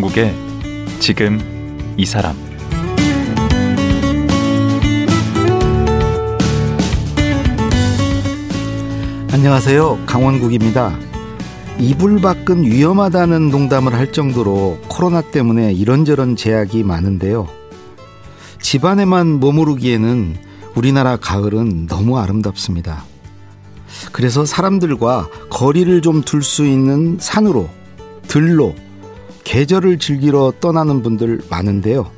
강원국의 지금 이 사람 안녕하세요. 강원국입니다. 이불 밖은 위험하다는 농담을 할 정도로 코로나 때문에 이런저런 제약이 많은데요. 집안에만 머무르기에는 우리나라 가을은 너무 아름답습니다. 그래서 사람들과 거리를 좀 둘 수 있는 산으로, 들로, 계절을 즐기러 떠나는 분들 많은데요.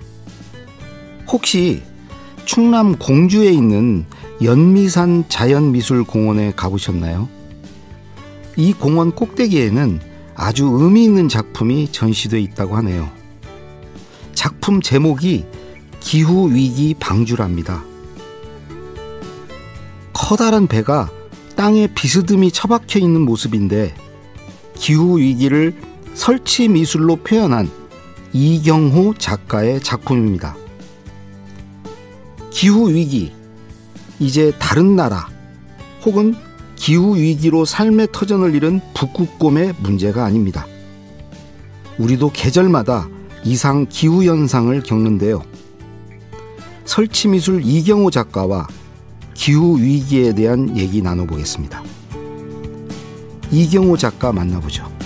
혹시 충남 공주에 있는 연미산 자연미술공원에 가보셨나요? 이 공원 꼭대기에는 아주 의미 있는 작품이 전시돼 있다고 하네요. 작품 제목이 기후위기 방주랍니다. 커다란 배가 땅에 비스듬히 처박혀 있는 모습인데 기후위기를 설치 미술로 표현한 이경호 작가의 작품입니다. 기후위기, 이제 다른 나라 혹은 기후위기로 삶의 터전을 잃은 북극곰의 문제가 아닙니다. 우리도 계절마다 이상 기후현상을 겪는데요. 설치미술 이경호 작가와 기후위기에 대한 얘기 나눠보겠습니다. 이경호 작가 만나보죠.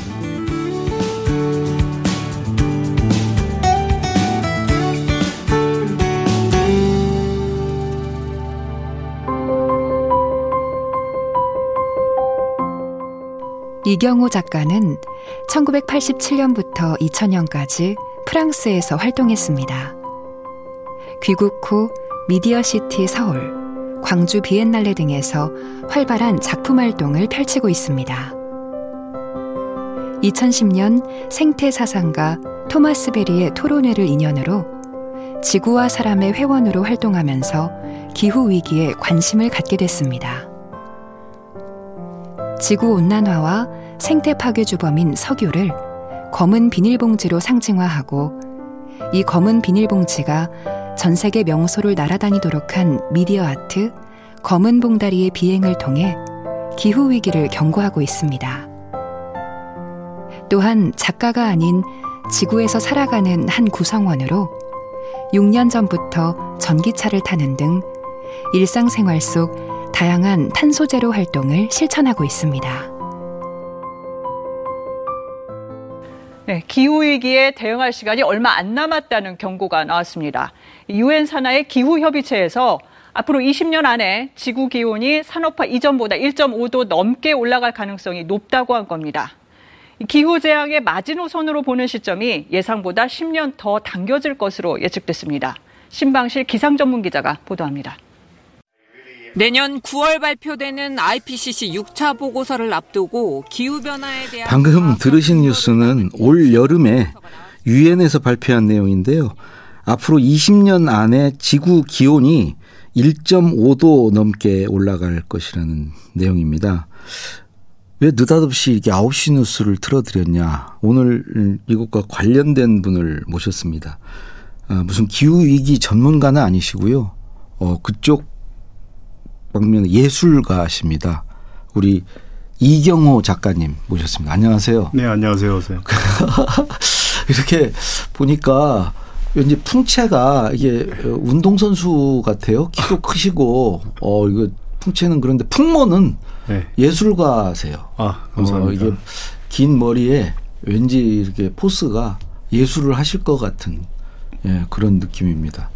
이경호 작가는 1987년부터 2000년까지 프랑스에서 활동했습니다. 귀국 후 미디어 시티 서울, 광주 비엔날레 등에서 활발한 작품 활동을 펼치고 있습니다. 2010년 생태 사상가 토마스 베리의 토론회를 인연으로 지구와 사람의 회원으로 활동하면서 기후 위기에 관심을 갖게 됐습니다. 지구 온난화와 생태 파괴 주범인 석유를 검은 비닐봉지로 상징화하고 이 검은 비닐봉지가 전 세계 명소를 날아다니도록 한 미디어 아트 검은 봉다리의 비행을 통해 기후 위기를 경고하고 있습니다. 또한 작가가 아닌 지구에서 살아가는 한 구성원으로 6년 전부터 전기차를 타는 등 일상생활 속 다양한 탄소 제로 활동을 실천하고 있습니다. 네, 기후 위기에 대응할 시간이 얼마 안 남았다는 경고가 나왔습니다. 유엔 산하의 기후 협의체에서 앞으로 20년 안에 지구 기온이 산업화 이전보다 1.5도 넘게 올라갈 가능성이 높다고 한 겁니다. 기후 재앙의 마지노선으로 보는 시점이 예상보다 10년 더 당겨질 것으로 예측됐습니다. 신방실 기상 전문 기자가 보도합니다. 내년 9월 발표되는 IPCC 6차 보고서를 앞두고 기후변화에 대한 방금 들으신 뉴스는 올 여름에 유엔에서 발표한 내용인데요. 앞으로 20년 안에 지구 기온이 1.5도 넘게 올라갈 것이라는 내용입니다. 왜 느닷없이 이게 9시 뉴스를 틀어드렸냐. 오늘 이것과 관련된 분을 모셨습니다. 아, 무슨 기후위기 전문가는 아니시고요. 어, 그쪽 방면 예술가십니다. 우리 이경호 작가님 모셨습니다. 안녕하세요. 네, 안녕하세요. 이렇게 보니까 왠지 풍채가 이게 운동선수 같아요. 키도 크시고, 어, 이거 풍채는 그런데 풍모는 네. 예술가세요. 아, 감사합니다. 어, 이게 긴 머리에 왠지 이렇게 포스가 예술을 하실 것 같은 예, 그런 느낌입니다.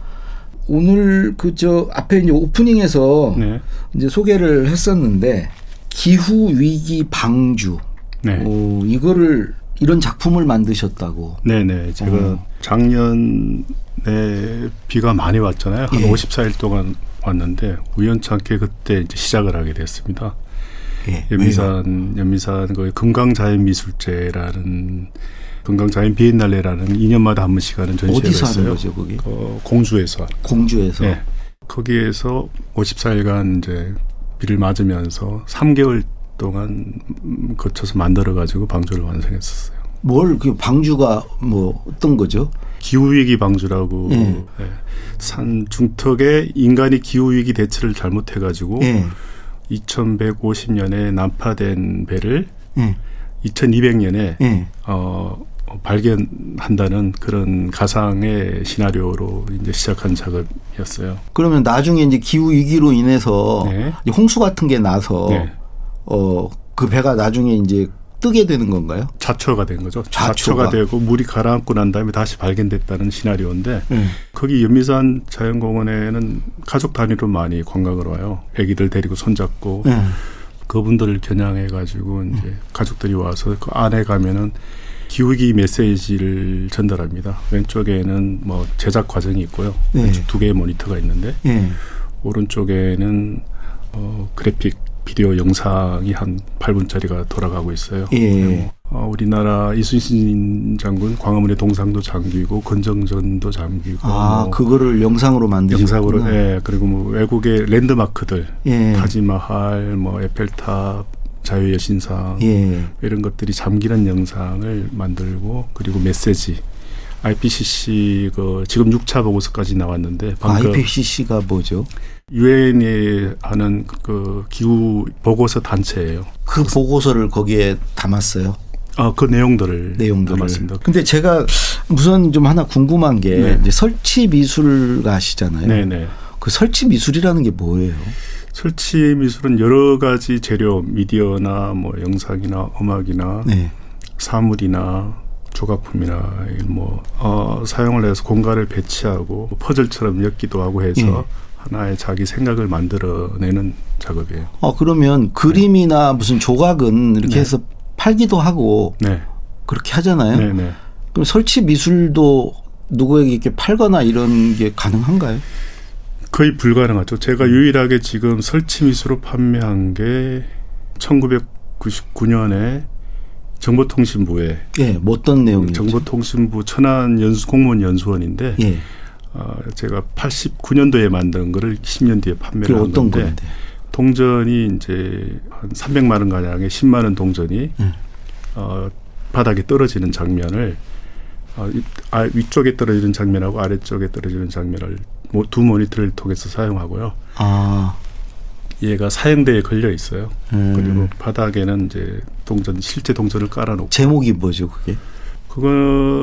오늘 그 저 앞에 이제 오프닝에서 네. 이제 소개를 했었는데 기후 위기 방주. 네. 어, 이거를 이런 작품을 만드셨다고. 네 네. 제가 어. 작년에 비가 많이 왔잖아요. 한 예. 54일 동안 왔는데 우연찮게 그때 이제 시작을 하게 됐습니다. 예. 연미산 연미산 거의 금강자연미술제라는 금강자연 비엔날레라는 2년마다 한 번씩 하는 전시회가 어디서 있어요. 하는 거죠, 거기? 어, 공주에서. 공주에서. 네. 거기에서 54일간 이제 비를 맞으면서 3개월 동안 거쳐서 만들어 가지고 방주를 완성했었어요. 뭘 그 방주가 뭐 어떤 거죠? 기후 위기 방주라고 네. 네. 산 중턱에 인간이 기후 위기 대처를 잘못해 가지고 네. 2150년에 난파된 배를 2200년에 어 발견한다는 그런 가상의 시나리오로 이제 시작한 작업이었어요. 그러면 나중에 이제 기후 위기로 인해서 네. 홍수 같은 게 나서 네. 어그 배가 나중에 이제 뜨게 되는 건가요? 자초가 된 거죠. 자초가, 자초가 되고 물이 가라앉고 난 다음에 다시 발견됐다는 시나리오인데 음. 거기 연미산 자연공원에는 가족 단위로 많이 관광을 와요. 아기들 데리고 손잡고 음. 그분들을 겨냥해 가지고 이제 음. 가족들이 와서 그 안에 가면은 기후기 메시지를 전달합니다. 왼쪽에는 뭐 제작 과정이 있고요. 네. 두 개의 모니터가 있는데 네. 오른쪽에는 어 그래픽 비디오 영상이 한 8분짜리가 돌아가고 있어요. 예. 어, 우리나라 이순신 장군 광화문의 동상도 잠기고 건정전도 잠기고 아 뭐 그거를 영상으로 만드셨구나. 영상으로 예 그리고 뭐 외국의 랜드마크들 예. 타지마할 뭐 에펠탑 자유의 신상 예. 이런 것들이 잠기는 영상을 만들고 그리고 메시지 IPCC 그 지금 6차 보고서까지 나왔는데 방금 IPCC가 뭐죠? 유엔이 하는 그 기후 보고서 단체예요. 그 보고서를 거기에 담았어요. 아, 그 내용들을 내용들을 담았습니다. 근데 제가 우선 좀 하나 궁금한 게 네. 이제 설치 미술가시잖아요. 네, 네. 그 설치 미술이라는 게 뭐예요? 설치 미술은 여러 가지 재료, 미디어나 뭐 영상이나 음악이나 네. 사물이나 조각품이나 뭐 어, 사용을 해서 공간을 배치하고 퍼즐처럼 엮기도 하고 해서 네. 하나의 자기 생각을 만들어내는 작업이에요. 어 그러면 그림이나 무슨 조각은 이렇게 네. 해서 팔기도 하고 네. 그렇게 하잖아요. 네, 네. 그럼 설치 미술도 누구에게 이렇게 팔거나 이런 게 가능한가요? 거의 불가능하죠. 제가 유일하게 지금 설치 미술로 판매한 게 1999년에 정보통신부에 예, 뭐 어떤 내용이죠? 정보통신부 천안 연수 공무원 연수원인데 예. 어, 제가 89년도에 만든 거를 10년 뒤에 판매를 한 건데 건데? 동전이 이제 한 300만 원 가량의 10만 원 동전이 음. 어, 바닥에 떨어지는 장면을 어, 아, 위쪽에 떨어지는 장면하고 아래쪽에 떨어지는 장면을 두 모니터를 통해서 사용하고요. 아. 얘가 사형대에 걸려 있어요. 음. 그리고 바닥에는 이제 동전 실제 동전을 깔아놓고 제목이 뭐죠 그게? 그거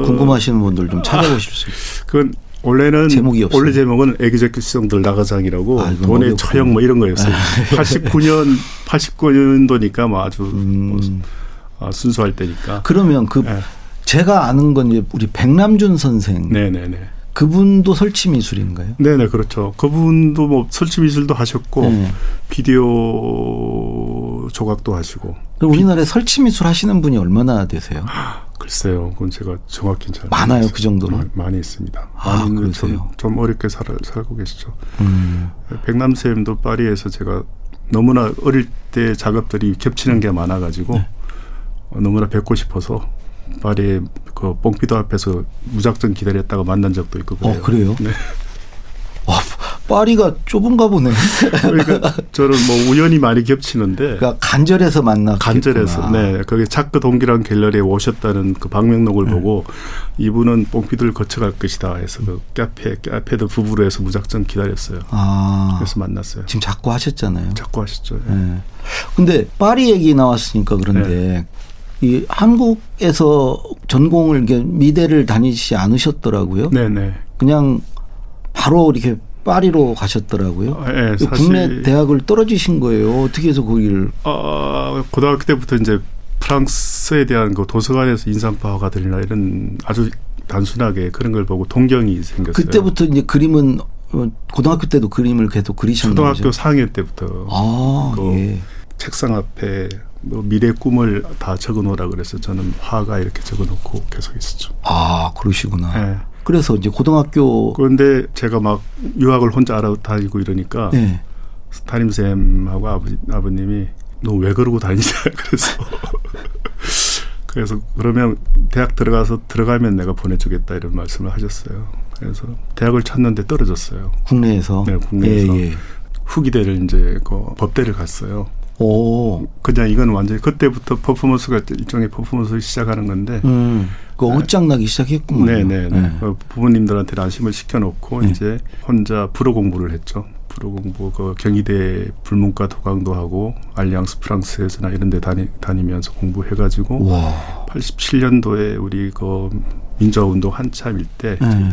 궁금하시는 분들 좀 찾아보실 수 있어요. 그건 원래는 제목이 없어요. 원래 제목은 애기적 시성들 나가장이라고 아, 돈의 처형 뭐 이런 거였어요. 89년 89년도니까 뭐 아주 음. 뭐 아, 순수할 때니까. 그러면 그 네. 제가 아는 건 이제 우리 백남준 선생. 네네네. 그분도 설치 미술인가요? 네네 그렇죠. 그분도 뭐 설치 미술도 하셨고 네. 비디오 조각도 하시고. 우리나라에 설치 미술 하시는 분이 얼마나 되세요? 글쎄요, 그건 제가 정확히 잘 많아요 그 정도로 많이 있습니다. 아, 많이 좀, 좀 어렵게 살, 살고 계시죠. 음. 백남 쌤도 파리에서 제가 너무나 어릴 때 작업들이 겹치는 게 많아가지고 네. 너무나 뵙고 싶어서 파리 그 뽕피도 앞에서 무작정 기다렸다가 만난 적도 있고 그래요. 어, 그래요? 네. 와, 파리가 좁은가 보네. 그러니까 저는 뭐 우연히 많이 겹치는데. 그러니까 간절해서 만나. 간절해서. 네. 거기 자크 동기랑 갤러리에 오셨다는 그 방명록을 네. 보고 이분은 뽕피드를 거쳐갈 것이다 해서 그 카페, 카페도 부부로 해서 무작정 기다렸어요. 아. 그래서 만났어요. 지금 자꾸 하셨잖아요. 자꾸 하셨죠. 네. 네. 근데 파리 얘기 나왔으니까 그런데 네. 이 한국에서 전공을 미대를 다니지 않으셨더라고요. 네네. 그냥 바로 이렇게 파리로 가셨더라고요. 아, 네, 국내 대학을 떨어지신 거예요. 어떻게 해서 거기를? 어, 고등학교 때부터 이제 프랑스에 대한 그 도서관에서 인상파가 들리나 이런 아주 단순하게 그런 걸 보고 동경이 생겼어요. 그때부터 이제 그림은 어, 고등학교 때도 그림을 계속 그리셨나요? 초등학교 4학년 때부터. 아, 그 예. 책상 앞에 뭐 미래 꿈을 다 적어놓으라 그래서 저는 화가 이렇게 적어놓고 계속 있었죠. 아 그러시구나. 네. 그래서 이제 고등학교 그런데 제가 막 유학을 혼자 알아다니고 이러니까 네. 담임쌤하고 아버지 아버님이 너 왜 그러고 다니냐 그래서 그래서 그러면 대학 들어가서 들어가면 내가 보내주겠다 이런 말씀을 하셨어요. 그래서 대학을 찾는데 떨어졌어요. 국내에서 네 국내에서 예, 예. 후기대를 이제 그 법대를 갔어요. 오. 그냥 이건 완전히 그때부터 퍼포먼스가 일종의 퍼포먼스를 시작하는 건데. 음. 그 어장나기 시작했군요. 네네. 네. 네. 그 부모님들한테 안심을 시켜놓고 네. 이제 혼자 불어 공부를 했죠. 프로 공부 그 경희대 불문과 도강도 하고 알리앙스 프랑스에서나 이런 데 다니, 다니면서 공부해가지고 와. 87년도에 우리 그 민주화운동 한참일 때 네.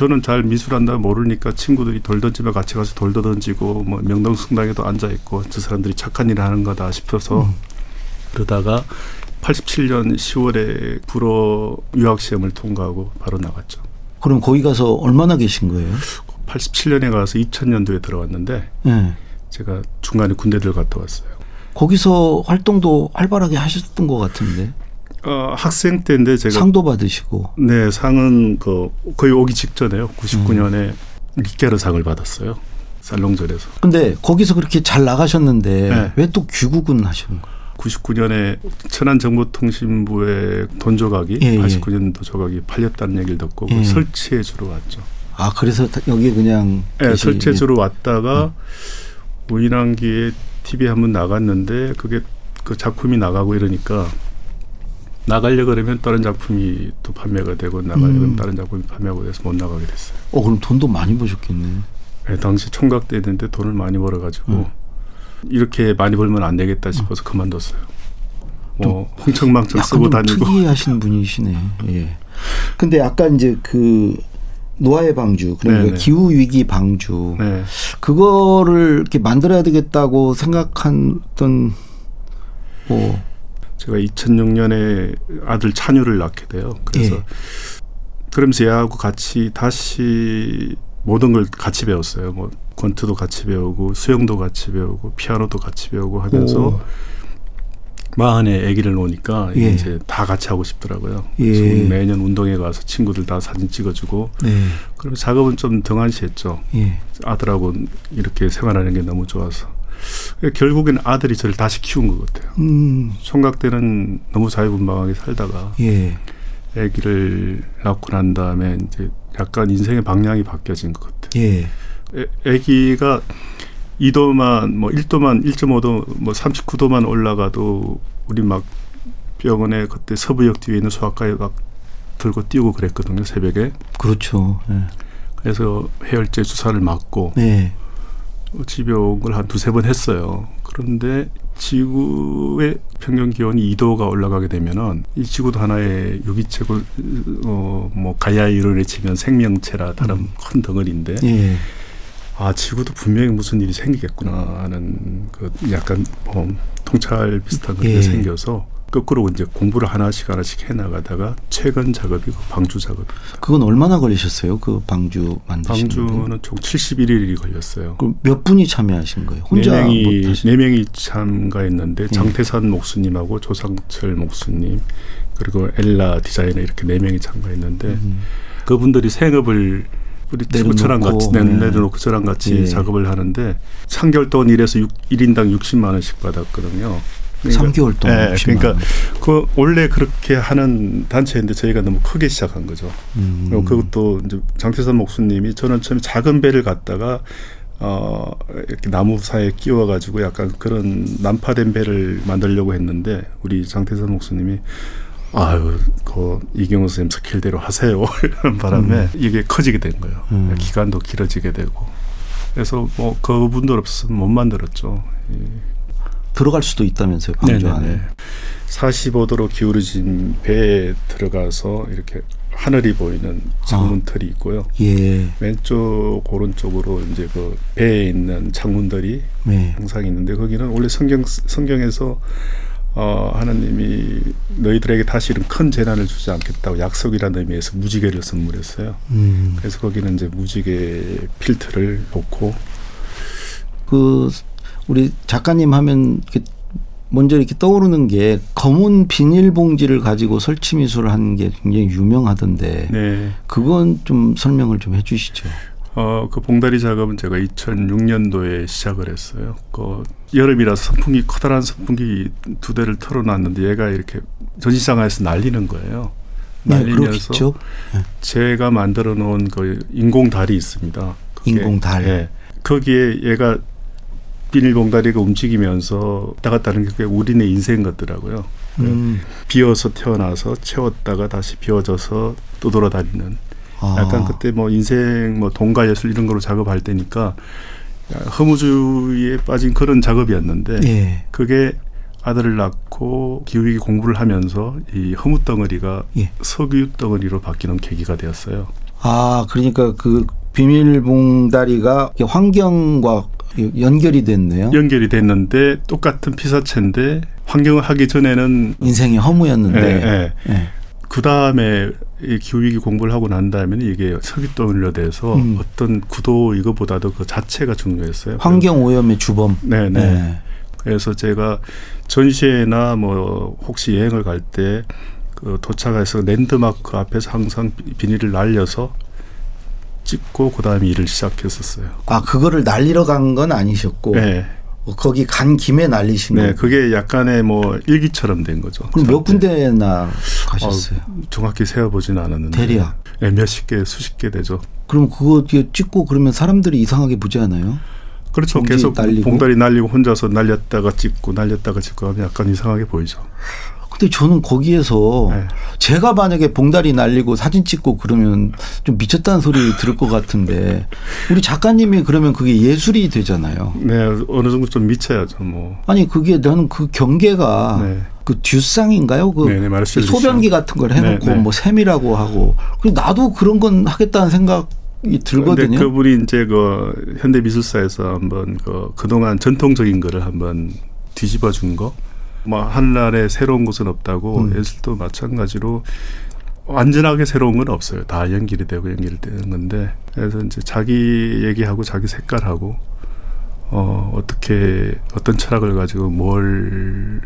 저는 잘 미술한다 모르니까 친구들이 돌 던지면 같이 가서 돌도 던지고 뭐 명동 승당에도 앉아 있고 저 사람들이 착한 일을 하는 거다 싶어서 음. 그러다가 87년 10월에 불어 유학 시험을 통과하고 바로 나갔죠. 그럼 거기 가서 얼마나 계신 거예요? 87년에 가서 2000년도에 들어왔는데 네. 제가 중간에 군대들 갔다 왔어요. 거기서 활동도 활발하게 하셨던 것 같은데. 어, 학생 때인데 제가 상도 받으시고. 네, 상은 그 거의 오기 직전에요. 99년에 음. 리케르 상을 받았어요. 살롱절에서. 근데 거기서 그렇게 잘 나가셨는데 네. 왜또 귀국은 하신 거예요? 99년에 천안정보통신부의 돈 조각이 예, 89년도 예. 조각이 팔렸다는 얘기를 듣고 예. 설치해 주러 왔죠. 아 그래서 여기 그냥 네, 설치해 주러 왔다가 음. 우인한기에 TV에 한번 나갔는데 그게 그 작품이 나가고 이러니까 나가려 그러면 다른 작품이 또 판매가 되고 나가려 면 음. 다른 작품이 판매하고 돼서 못 나가게 됐어요. 어 그럼 돈도 많이 버셨겠네. 네, 당시 총각 때였는데 돈을 많이 벌어가지고 음. 이렇게 많이 벌면 안 되겠다 싶어서 그만뒀어요. 뭐 흥청망청 쓰고 다니고 특이하신 분이시네. 예. 근데 아까 이제 그 노화의 방주 그러니까 네네. 기후 위기 방주 네. 그거를 이렇게 만들어야 되겠다고 어떤 뭐 제가 2006년에 아들 찬유를 낳게 돼요. 그래서 예. 그러면서 얘하고 같이 다시 모든 걸 같이 배웠어요. 뭐 권투도 같이 배우고 수영도 같이 배우고 피아노도 같이 배우고 하면서 오. 마흔에 아기를 놓으니까 예. 이제 다 같이 하고 싶더라고요. 그래서 예. 매년 운동회 가서 친구들 다 사진 찍어주고 네. 그럼 작업은 좀 등한시했죠. 예. 아들하고 이렇게 생활하는 게 너무 좋아서 결국엔 아들이 저를 다시 키운 것 같아요. 음. 총각 때는 너무 자유분방하게 살다가 예. 아기를 낳고 난 다음에 이제 약간 인생의 방향이 바뀌어진 것 같아요. 예. 아기가 2도만 뭐 1도만 1.5도 뭐 39도만 올라가도 우리 막 병원에 그때 서부역 뒤에 있는 소아과에 막 들고 뛰고 그랬거든요 새벽에. 그렇죠. 네. 그래서 해열제 주사를 맞고 네. 걸한 두세 번 했어요. 그런데 지구의 평균 기온이 2도가 올라가게 되면은 이 지구도 하나의 유기체고 어 뭐 가야 이론에 치면 생명체라 다른 음. 큰 덩어리인데 예. 아 지구도 분명히 무슨 일이 생기겠구나 하는 그 약간 뭐 통찰 비슷한 것이 예. 생겨서 거꾸로 이제 공부를 하나씩 하나씩 해 나가다가 최근 작업이 그 방주 작업. 그건 얼마나 걸리셨어요? 그 방주 만드시는 방주는 총 71일이 걸렸어요. 그럼 몇 분이 참여하신 거예요? 혼자 네 명이 네 명이 참가했는데 예. 장태산 목수님하고 조상철 목수님 그리고 엘라 디자이너 이렇게 네 명이 참가했는데 음. 그분들이 생업을 우리 내고 저랑 같이 네. 내려놓고 저랑 같이 예. 작업을 하는데 3개월 동안 일해서 6, 1인당 60만 원씩 받았거든요. 그러니까, 3개월 동안. 네, 그러니까 그 원래 그렇게 하는 단체인데 저희가 너무 크게 시작한 거죠. 음. 그리고 그것도 이제 장태선 목수님이 저는 처음에 작은 배를 갖다가 어 이렇게 나무 사이에 끼워 가지고 약간 그런 난파된 배를 만들려고 했는데 우리 장태선 목수님이 아유, 그 이경호 선생님 스킬대로 하세요. 이런 바람에 음. 이게 커지게 된 거예요. 음. 기간도 길어지게 되고. 그래서 뭐 그분들 없으면 못 만들었죠. 들어갈 수도 있다면서요, 방주 안에. 45도로 기울어진 배에 들어가서 이렇게 하늘이 보이는 창문틀이 있고요. 예. 왼쪽 오른쪽으로 이제 그 배에 있는 창문들이 네. 항상 있는데 거기는 원래 성경 성경에서 어, 하나님이 너희들에게 다시 이런 큰 재난을 주지 않겠다고 약속이라는 의미에서 무지개를 선물했어요. 음. 그래서 거기는 이제 무지개 필터를 놓고 그 우리 작가님 하면 이렇게 먼저 이렇게 떠오르는 게 검은 비닐봉지를 가지고 설치 미술을 하는 게 굉장히 유명하던데 네. 그건 좀 설명을 좀 해주시죠. 어, 그 봉다리 작업은 제가 2006년도에 시작을 했어요. 그 여름이라서 선풍기 커다란 선풍기 두 대를 틀어놨는데 얘가 이렇게 전시장에서 날리는 거예요. 네, 날리면서 네, 제가 만들어 놓은 그 인공 달이 있습니다. 인공 달. 네. 거기에 얘가 비닐 봉다리가 움직이면서 왔다 갔다 하는 게 우리네 인생 같더라고요. 음. 비어서 태어나서 채웠다가 다시 비워져서 또 돌아다니는 아. 약간 그때 뭐 인생 뭐 동가 예술 이런 거로 작업할 때니까 허무주의에 빠진 그런 작업이었는데 예. 그게 아들을 낳고 기후위기 공부를 하면서 이 허무 덩어리가 예. 석유 덩어리로 바뀌는 계기가 되었어요. 아, 그러니까 그 비밀봉다리가 환경과 연결이 됐네요. 연결이 됐는데 똑같은 피사체인데 환경을 하기 전에는 인생이 허무였는데 예, 예. 예. 그 다음에 기후위기 공부를 하고 난 다음에는 이게 석유덩어리로 돼서 음. 어떤 구도 이거보다도 그 자체가 중요했어요. 환경 오염의 주범. 네네. 예. 그래서 제가 전시회나 뭐 혹시 여행을 갈 때 그 도착해서 랜드마크 앞에서 항상 비- 비닐을 날려서 찍고 그 다음에 일을 시작했었어요. 아, 그거를 날리러 간 건 아니셨고 네. 어, 거기 간 김에 날리신 네, 거예요. 그게 약간의 뭐 일기처럼 된 거죠. 그럼 몇. 군데나 가셨어요? 어, 정확히 세어보지는 않았는데. 대략? 네, 몇십 개, 수십 개 되죠. 그럼 그거 찍고 그러면 사람들이 이상하게 보지 않아요? 그렇죠. 계속 날리고? 봉다리 날리고 혼자서 날렸다가 찍고 날렸다가 찍고 하면 약간 이상하게 보이죠. 근데 저는 거기에서 네. 제가 만약에 봉다리 날리고 사진 찍고 그러면 좀 미쳤다는 소리 들을 것 같은데 우리 작가님이 그러면 그게 예술이 되잖아요. 네, 어느 정도 좀 미쳐야죠. 뭐. 아니 그게 나는 그 경계가 네. 그 듀쌍인가요? 그 네네, 마르셀 소변기 듀쌍. 같은 걸 해놓고 네, 네. 뭐 샘이라고 하고 그리고 나도 그런 건 하겠다는 생각이 근데 들거든요. 그분이 이제 그 현대 미술사에서 한번 그 그동안 전통적인 거를 한번 뒤집어 준 거. 뭐 한날에 새로운 것은 없다고 음. 예술도 마찬가지로 완전하게 새로운 건 없어요. 다 연결이 되고 연결이 되는 건데 그래서 이제 자기 얘기하고 자기 색깔하고 어 어떻게 어떤 철학을 가지고 뭘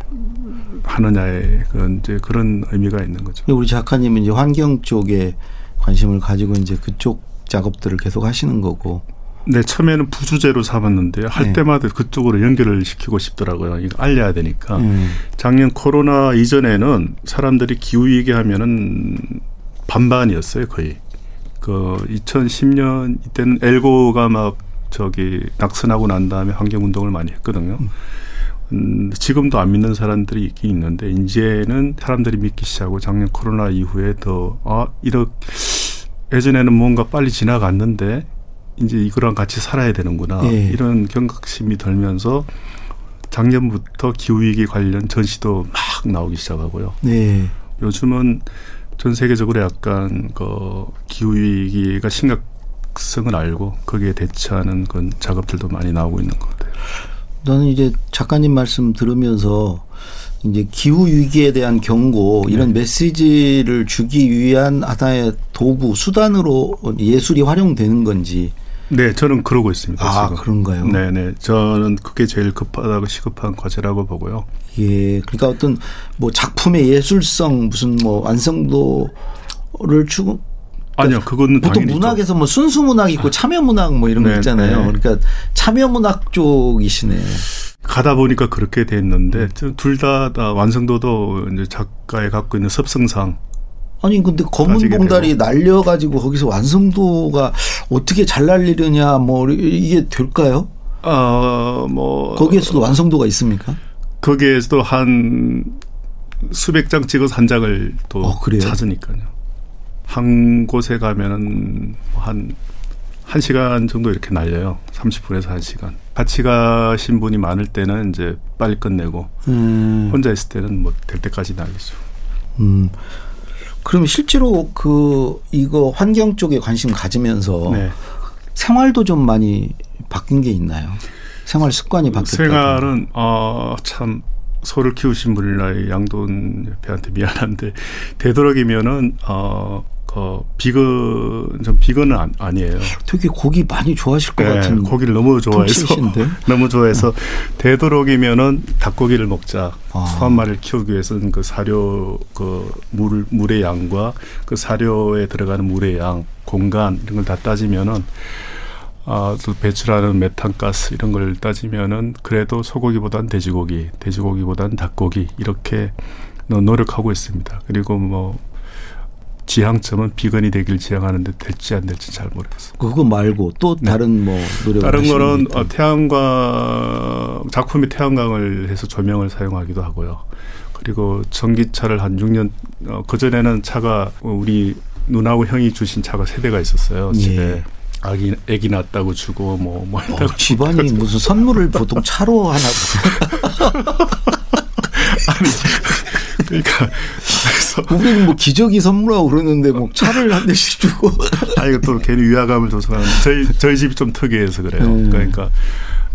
하느냐에 그런 이제 그런 의미가 있는 거죠. 우리 작가님은 이제 환경 쪽에 관심을 가지고 이제 그쪽 작업들을 계속 하시는 거고. 네, 처음에는 부주제로 삼았는데요. 할 네. 때마다 그쪽으로 연결을 시키고 싶더라고요. 이거 알려야 되니까. 음. 작년 코로나 이전에는 사람들이 기후 얘기하면은 반반이었어요, 거의. 그 2010년 이때는 엘고가 막 저기 낙선하고 난 다음에 환경 운동을 많이 했거든요. 음, 지금도 안 믿는 사람들이 있긴 있는데 이제는 사람들이 믿기 시작하고 작년 코로나 이후에 더 아, 이렇게 예전에는 뭔가 빨리 지나갔는데 이제 이거랑 같이 살아야 되는구나 예. 이런 경각심이 들면서 작년부터 기후위기 관련 전시도 막 나오기 시작하고요. 네. 요즘은 전 세계적으로 약간 그 기후위기가 심각성을 알고 거기에 대처하는 그런 작업들도 많이 나오고 있는 것 같아요. 나는 이제 작가님 말씀 들으면서 이제 기후 위기에 대한 경고 이런 네. 메시지를 주기 위한 하나의 도구 수단으로 예술이 활용되는 건지 네, 저는 그러고 있습니다. 아 지금. 그런가요? 네 네. 저는 그게 제일 급하다고 시급한 과제라고 보고요. 예, 그러니까 어떤 뭐 작품의 예술성 무슨 뭐 완성도를 추구 아니요, 그거는 보통 문학에서 뭐 순수 문학 있고 참여 문학 뭐 이런 거 네, 있잖아요. 네. 그러니까 참여 문학 쪽이시네. 가다 보니까 그렇게 음. 됐는데 둘다다 완성도도 이제 작가의 갖고 있는 섭성상 아니 근데 검은 봉다리. 날려가지고 거기서 완성도가 어떻게 잘 날리느냐 뭐 이게 될까요? 어뭐 거기에서도 완성도가 있습니까? 거기에서도 한 수백 장 찍어서 한 장을 또 어? 찾으니까요. 한 곳에 가면은 한, 한 시간 정도 이렇게 날려요. 30분에서 한 시간. 같이 가신 분이 많을 때는 이제 빨리 끝내고, 음, 혼자 있을 때는 뭐 될 때까지 날리죠. 음. 그럼 실제로 그 이거 환경 쪽에 관심 가지면서 네. 생활도 좀 많이 바뀐 게 있나요? 생활 습관이 바뀌었다. 생활은, 어, 참, 소를 키우신 분이라 양돈 옆에한테 미안한데, 되도록이면은, 어, 그, 비건, 좀 비건은 아, 아니에요. 되게 고기 많이 좋아하실 것 네, 같은 고기를 너무 좋아해서? 너무 좋아해서 되도록이면은 닭고기를 먹자. 아. 소한 마리를 키우기 위해서는 그 사료 그 물 물의 양과 그 사료에 들어가는 물의 양, 공간 이런 걸 다 따지면은 아, 또 배출하는 메탄가스 이런 걸 따지면은 그래도 소고기보단 돼지고기, 돼지고기보단 닭고기 이렇게 노- 노력하고 있습니다. 그리고 뭐 지향점은 비건이 되길 지향하는데 될지 안 될지 잘 모르겠어요. 그거 말고 또 네. 다른 뭐 노력 다른 거는 어, 태양광 작품이 태양광을 해서 조명을 사용하기도 하고요. 그리고 전기차를 한 6년 어, 그 전에는 차가 우리 누나하고 형이 주신 차가 세 대가 있었어요 집에. 예. 아기 애기 낳았다고 주고 뭐뭐 뭐 어, 집안이 무슨 선물을 보통 차로 하나 아니 그러니까 그래서 우리는 뭐 기저귀 선물하고 그러는데 뭐 차를 한 대씩 주고 아 이거 또 괜히 위화감을 줘서 저희 저희 집이 좀 특이해서 그래요. 음. 그러니까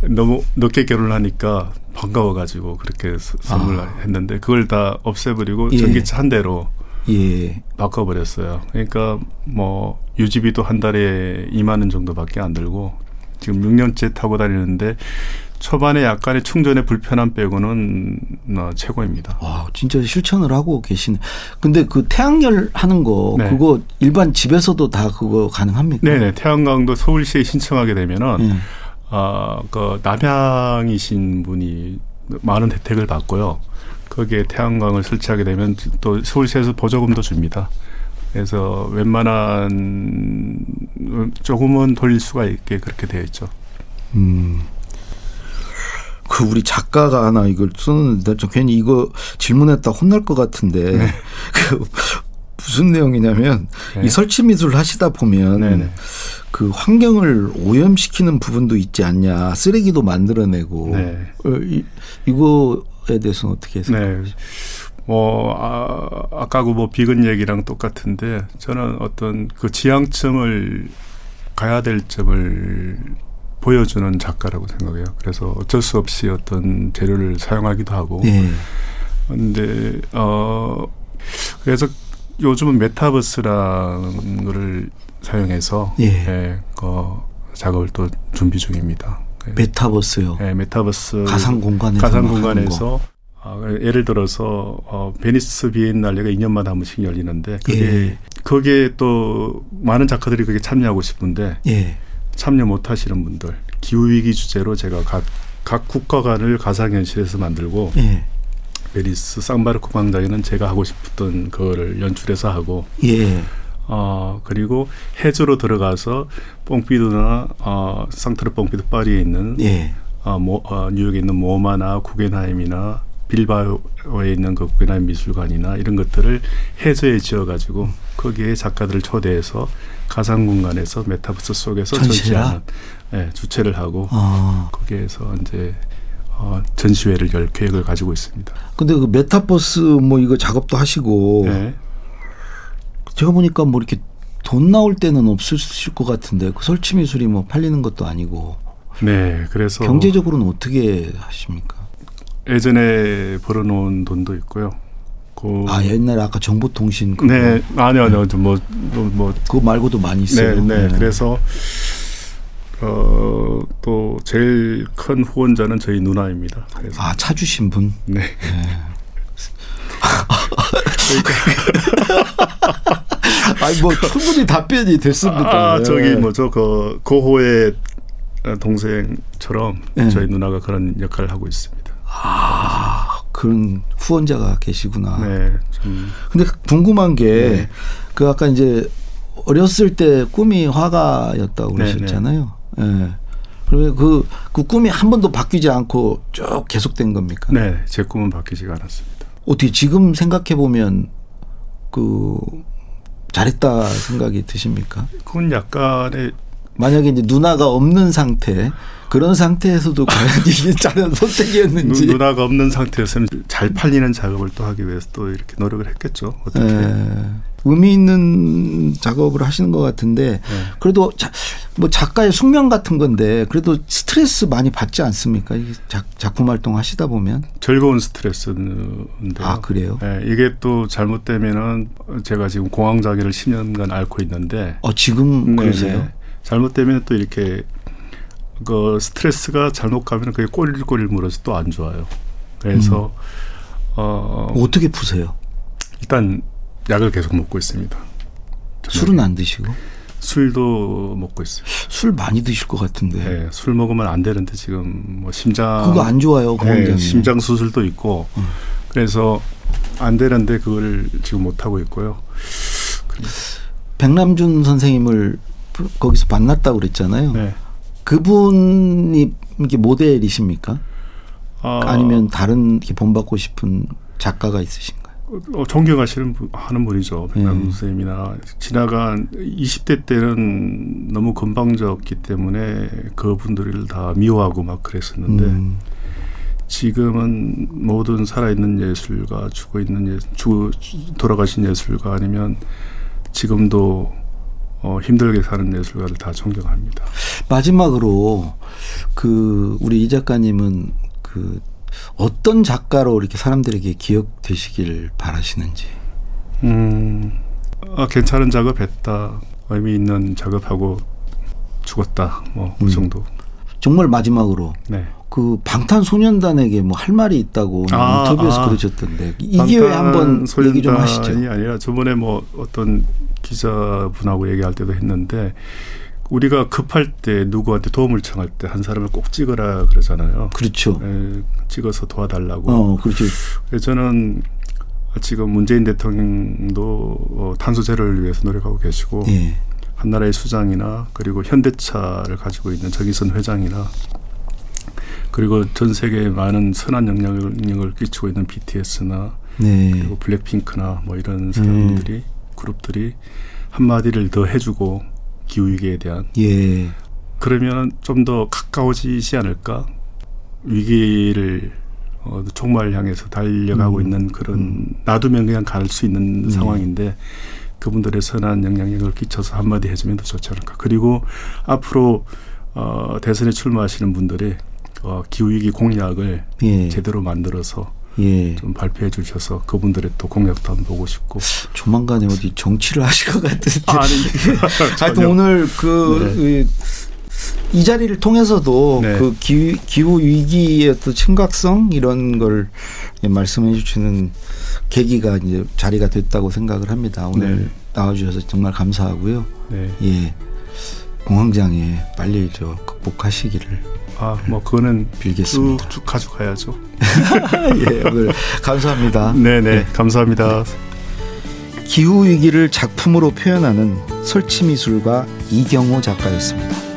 너무 늦게 결혼을 하니까 반가워가지고 그렇게 선물을 아. 했는데 그걸 다 없애버리고 예. 전기차 한 대로 예. 바꿔버렸어요. 그러니까 뭐 유지비도 한 달에 2만 원 정도밖에 안 들고 지금 6년째 타고 다니는데 초반에 약간의 충전의 불편함 빼고는 어, 최고입니다. 와, 진짜 실천을 하고 계시네. 근데 그 태양열 하는 거 네. 그거 일반 집에서도 다 그거 가능합니까? 네, 태양광도 서울시에 신청하게 되면은 네. 아, 그 남향이신 분이 많은 혜택을 받고요. 거기에 태양광을 설치하게 되면 또 서울시에서 보조금도 줍니다. 그래서 웬만한 조금은 돌릴 수가 있게 그렇게 되어 있죠. 음. 그 우리 작가가 하나 이걸 쓰는데 저 괜히 이거 질문했다 혼날 것 같은데 네. 그 무슨 내용이냐면 네. 이 설치 미술을 하시다 보면 네네. 네. 그 환경을 오염시키는 부분도 있지 않냐 쓰레기도 만들어내고 네. 어, 이, 이거에 대해서는 어떻게 생각하세요? 네. 뭐 아, 아까 그뭐 비근 얘기랑 똑같은데 저는 어떤 그 지향점을 가야 될 점을 보여주는 작가라고 생각해요. 그래서 어쩔 수 없이 어떤 재료를 사용하기도 하고. 네. 근데 어 그래서 요즘은 메타버스라는 거를 사용해서 예. 예, 그 작업을 또 준비 중입니다. 메타버스요. 예, 메타버스 가상 공간에서 가상 공간에서 어, 예를 들어서 어, 베니스 비엔날레가 2년마다 한 번씩 열리는데 그게 예. 거기에 또 많은 작가들이 그게 참여하고 싶은데 예. 참여 못 하시는 분들 기후 위기 주제로 제가 각, 각 국가 간을 가상 현실에서 만들고 예. 베니스 쌍마르크 광장에는 제가 하고 싶었던 그거를 연출해서 하고 예. 어 그리고 해저로 들어가서 퐁피두나 어 상트르 퐁피두 파리에 있는 예. 어, 모, 어 뉴욕에 있는 모마나 구겐하임이나 빌바오에 있는 그 구겐하임 미술관이나 이런 것들을 해저에 지어가지고 거기에 작가들을 초대해서 가상 공간에서 메타버스 속에서 전시하는 예, 주최를 하고 아. 거기에서 이제 어, 전시회를 열 계획을 가지고 있습니다. 근데 그 메타버스 뭐 이거 작업도 하시고 네. 제가 보니까 뭐 이렇게 돈 나올 때는 없으실 것 같은데 그 설치 미술이 뭐 팔리는 것도 아니고. 네, 그래서 경제적으로는 어떻게 하십니까? 예전에 벌어놓은 돈도 있고요. 그아 옛날에 아까 정보통신 그거. 네 아니요 아니요 뭐뭐 뭐, 뭐, 그거 말고도 많이 있어요. 네, 네. 네. 그래서 어, 또 제일 큰 후원자는 저희 누나입니다. 그래서. 아, 차주신 분? 네. 네. 아니, 뭐, 충분히 답변이 됐습니다. 아, 저기, 뭐, 저, 그, 고호의 동생처럼 네. 저희 누나가 그런 역할을 하고 있습니다. 아, 그런 후원자가 계시구나. 네. 좀. 근데 궁금한 게, 네. 그 아까 이제 어렸을 때 꿈이 화가였다고 네, 네. 그러셨잖아요. 예. 그러면 그, 그 꿈이 한 번도 바뀌지 않고 쭉 계속된 겁니까? 네, 제 꿈은 바뀌지가 않았습니다. 어떻게 지금 생각해 보면 그 잘했다 생각이 드십니까? 그건 약간의 만약에 이제 누나가 없는 상태 그런 상태에서도 과연 이게 잘한 선택이었는지 누, 나가 없는 상태였으면 잘 팔리는 작업을 또 하기 위해서 또 이렇게 노력을 했겠죠. 어떻게? 에, 의미 있는 작업을 하시는 것 같은데 네. 그래도 자, 뭐 작가의 숙명 같은 건데 그래도 스트레스 많이 받지 않습니까? 작, 작품 활동 하시다 보면 즐거운 스트레스인데 아 그래요? 네, 이게 또 잘못되면은 제가 지금 공황장애를 10년간 앓고 있는데 어 지금 네, 그러세요? 네. 잘못되면 또 이렇게 그 스트레스가 잘못 가면 그게 꼬릴꼬릴 물어서 또 안 좋아요. 그래서 음. 어 어떻게 푸세요? 일단 약을 계속 먹고 있습니다. 술은 안 드시고? 술도 먹고 있어요. 술 많이 드실 것 같은데. 네, 술 먹으면 안 되는데 지금 뭐 심장 그거 안 좋아요, 네, 심장 수술도 있고 음. 그래서 안 되는데 그걸 지금 못 하고 있고요. 백남준 선생님을 거기서 만났다고 그랬잖아요. 네. 그분이 이게 모델이십니까? 아, 아니면 다른 본받고 싶은 작가가 있으신가요? 어, 존경하시는 분, 하는 분이죠. 백남 음. 선생님이나 지나간 20대 때는 너무 건방졌기 때문에 그분들을 다 미워하고 막 그랬었는데 음. 지금은 모든 살아있는 예술가, 죽어 있는 예, 죽어 돌아가신 예술가 아니면 지금도 어, 힘들게 사는 예술가를 다 존경합니다. 마지막으로 그 우리 이 작가님은 그 어떤 작가로 이렇게 사람들에게 기억되시길 바라시는지. 음, 아, 괜찮은 작업했다. 의미 있는 작업하고 죽었다. 뭐그 음. 정도. 정말 마지막으로. 네. 그 방탄소년단에게 뭐 할 말이 있다고 아, 인터뷰에서 아, 그러셨던데 이게 왜 한번 얘기 좀 하시죠. 아니라 저번에 뭐 어떤 기자분하고 얘기할 때도 했는데 우리가 급할 때 누구한테 도움을 청할 때 한 사람을 꼭 찍어라 그러잖아요. 그렇죠. 에, 찍어서 도와달라고. 어, 그렇죠. 저는 지금 문재인 대통령도 어, 탄소 제로를 위해서 노력하고 계시고 예. 한나라의 수장이나 그리고 현대차를 가지고 있는 정의선 회장이나 그리고 전 세계에 많은 선한 영향력을 끼치고 있는 BTS나 네. 그리고 블랙핑크나 뭐 이런 사람들이 음. 그룹들이 한마디를 더 해주고 기후위기에 대한 예. 그러면 좀 더 가까워지지 않을까 위기를 어, 종말 향해서 달려가고 음. 있는 그런 음. 놔두면 그냥 갈 수 있는 음. 상황인데 그분들의 선한 영향력을 끼쳐서 한마디 해주면 더 좋지 않을까 그리고 앞으로 어, 대선에 출마하시는 분들이 어, 기후위기 공약을 예. 제대로 만들어서 예. 좀 발표해 주셔서 그분들의 또 공약도 한번 보고 싶고 조만간에 어디 정치를 하실 것 같은데 아니 하여튼 오늘 그 네. 이 자리를 통해서도 네. 그 기후, 기후 위기의 어떤 심각성 이런 걸 말씀해 주시는 계기가 이제 자리가 됐다고 생각을 합니다. 오늘 네. 나와주셔서 정말 감사하고요. 네. 예. 공황장애 빨리 저 극복하시기를 아, 뭐 그거는 빌겠습니다. 쭉, 쭉 가져가야죠. 예, 오늘 감사합니다. 네네, 네. 감사합니다. 기후 위기를 작품으로 표현하는 설치 미술가 이경호 작가였습니다.